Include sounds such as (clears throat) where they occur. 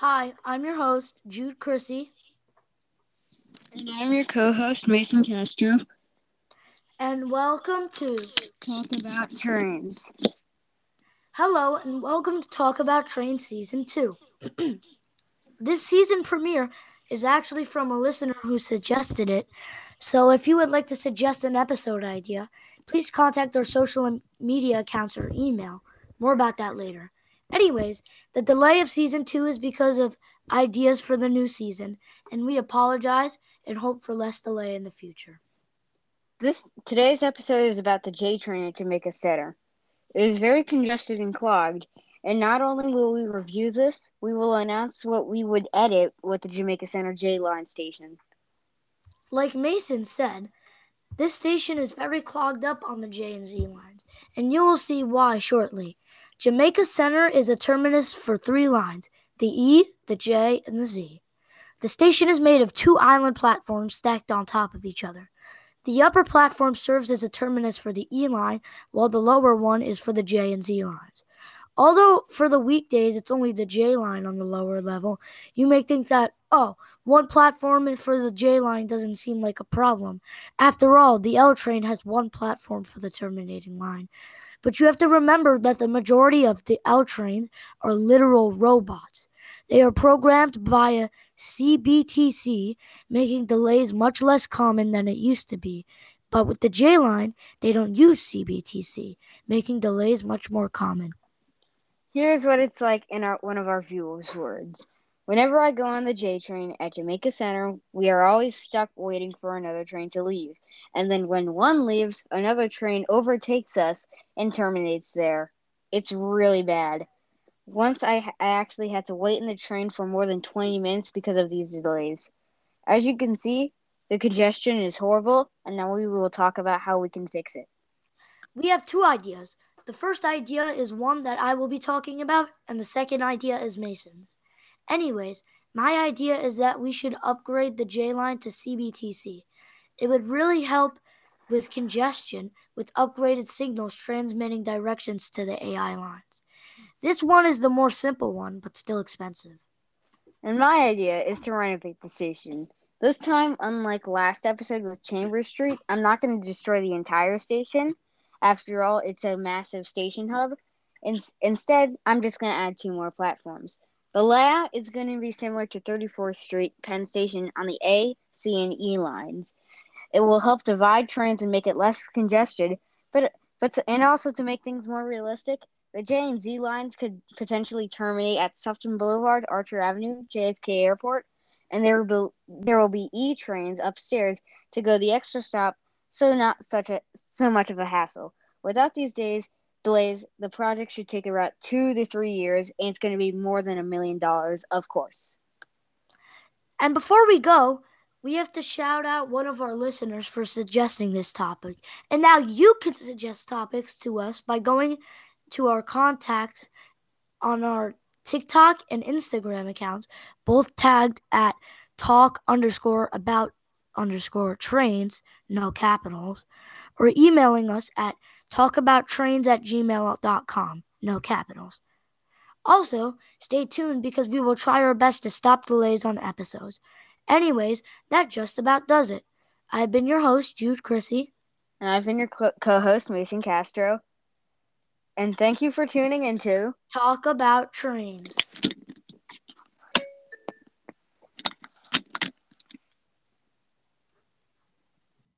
Hi, I'm your host, Jude Chrissy. And I'm your co host, Mason Castro. And welcome to Talk About Trains. Hello, and welcome to Talk About Trains Season 2. (clears throat) this season premiere is actually from a listener who suggested it. So if you would like to suggest an episode idea, please contact our social media accounts or email. More about that later. Anyways, the delay of season two is because of ideas for the new season, and we apologize and hope for less delay in the future. This today's episode is about the J train at Jamaica Center. It is very congested and clogged, and not only will we review this, we will announce what we would edit with the Jamaica Center J line station. Like Mason said, this station is very clogged up on the J and Z lines, and you will see why shortly. Jamaica Center is a terminus for three lines the E, the J, and the Z. The station is made of two island platforms stacked on top of each other. The upper platform serves as a terminus for the E line, while the lower one is for the J and Z lines. Although for the weekdays it's only the J line on the lower level, you may think that, oh, one platform for the J line doesn't seem like a problem. After all, the L train has one platform for the terminating line. But you have to remember that the majority of the L trains are literal robots. They are programmed via CBTC, making delays much less common than it used to be. But with the J line, they don't use CBTC, making delays much more common. Here's what it's like in our one of our viewers' words. Whenever I go on the J train at Jamaica Center, we are always stuck waiting for another train to leave. And then when one leaves, another train overtakes us and terminates there. It's really bad. Once I, I actually had to wait in the train for more than 20 minutes because of these delays. As you can see, the congestion is horrible, and now we will talk about how we can fix it. We have two ideas. The first idea is one that I will be talking about, and the second idea is Mason's. Anyways, my idea is that we should upgrade the J line to CBTC. It would really help with congestion with upgraded signals transmitting directions to the AI lines. This one is the more simple one, but still expensive. And my idea is to renovate the station. This time, unlike last episode with Chambers Street, I'm not going to destroy the entire station. After all, it's a massive station hub. In- instead, I'm just going to add two more platforms. The layout is going to be similar to 34th Street Penn Station on the A, C, and E lines. It will help divide trains and make it less congested, but but and also to make things more realistic, the J and Z lines could potentially terminate at Sutphin Boulevard, Archer Avenue, JFK Airport, and there will be, there will be E trains upstairs to go the extra stop so not such a so much of a hassle. Without these days delays, the project should take around two to three years, and it's going to be more than a million dollars, of course. And before we go, we have to shout out one of our listeners for suggesting this topic. And now you can suggest topics to us by going to our contacts on our TikTok and Instagram accounts, both tagged at talk underscore about underscore trains, no capitals, or emailing us at talkabouttrains at gmail.com, no capitals. Also, stay tuned because we will try our best to stop delays on episodes. Anyways, that just about does it. I've been your host, Jude Chrissy. And I've been your co host, Mason Castro. And thank you for tuning into Talk About Trains.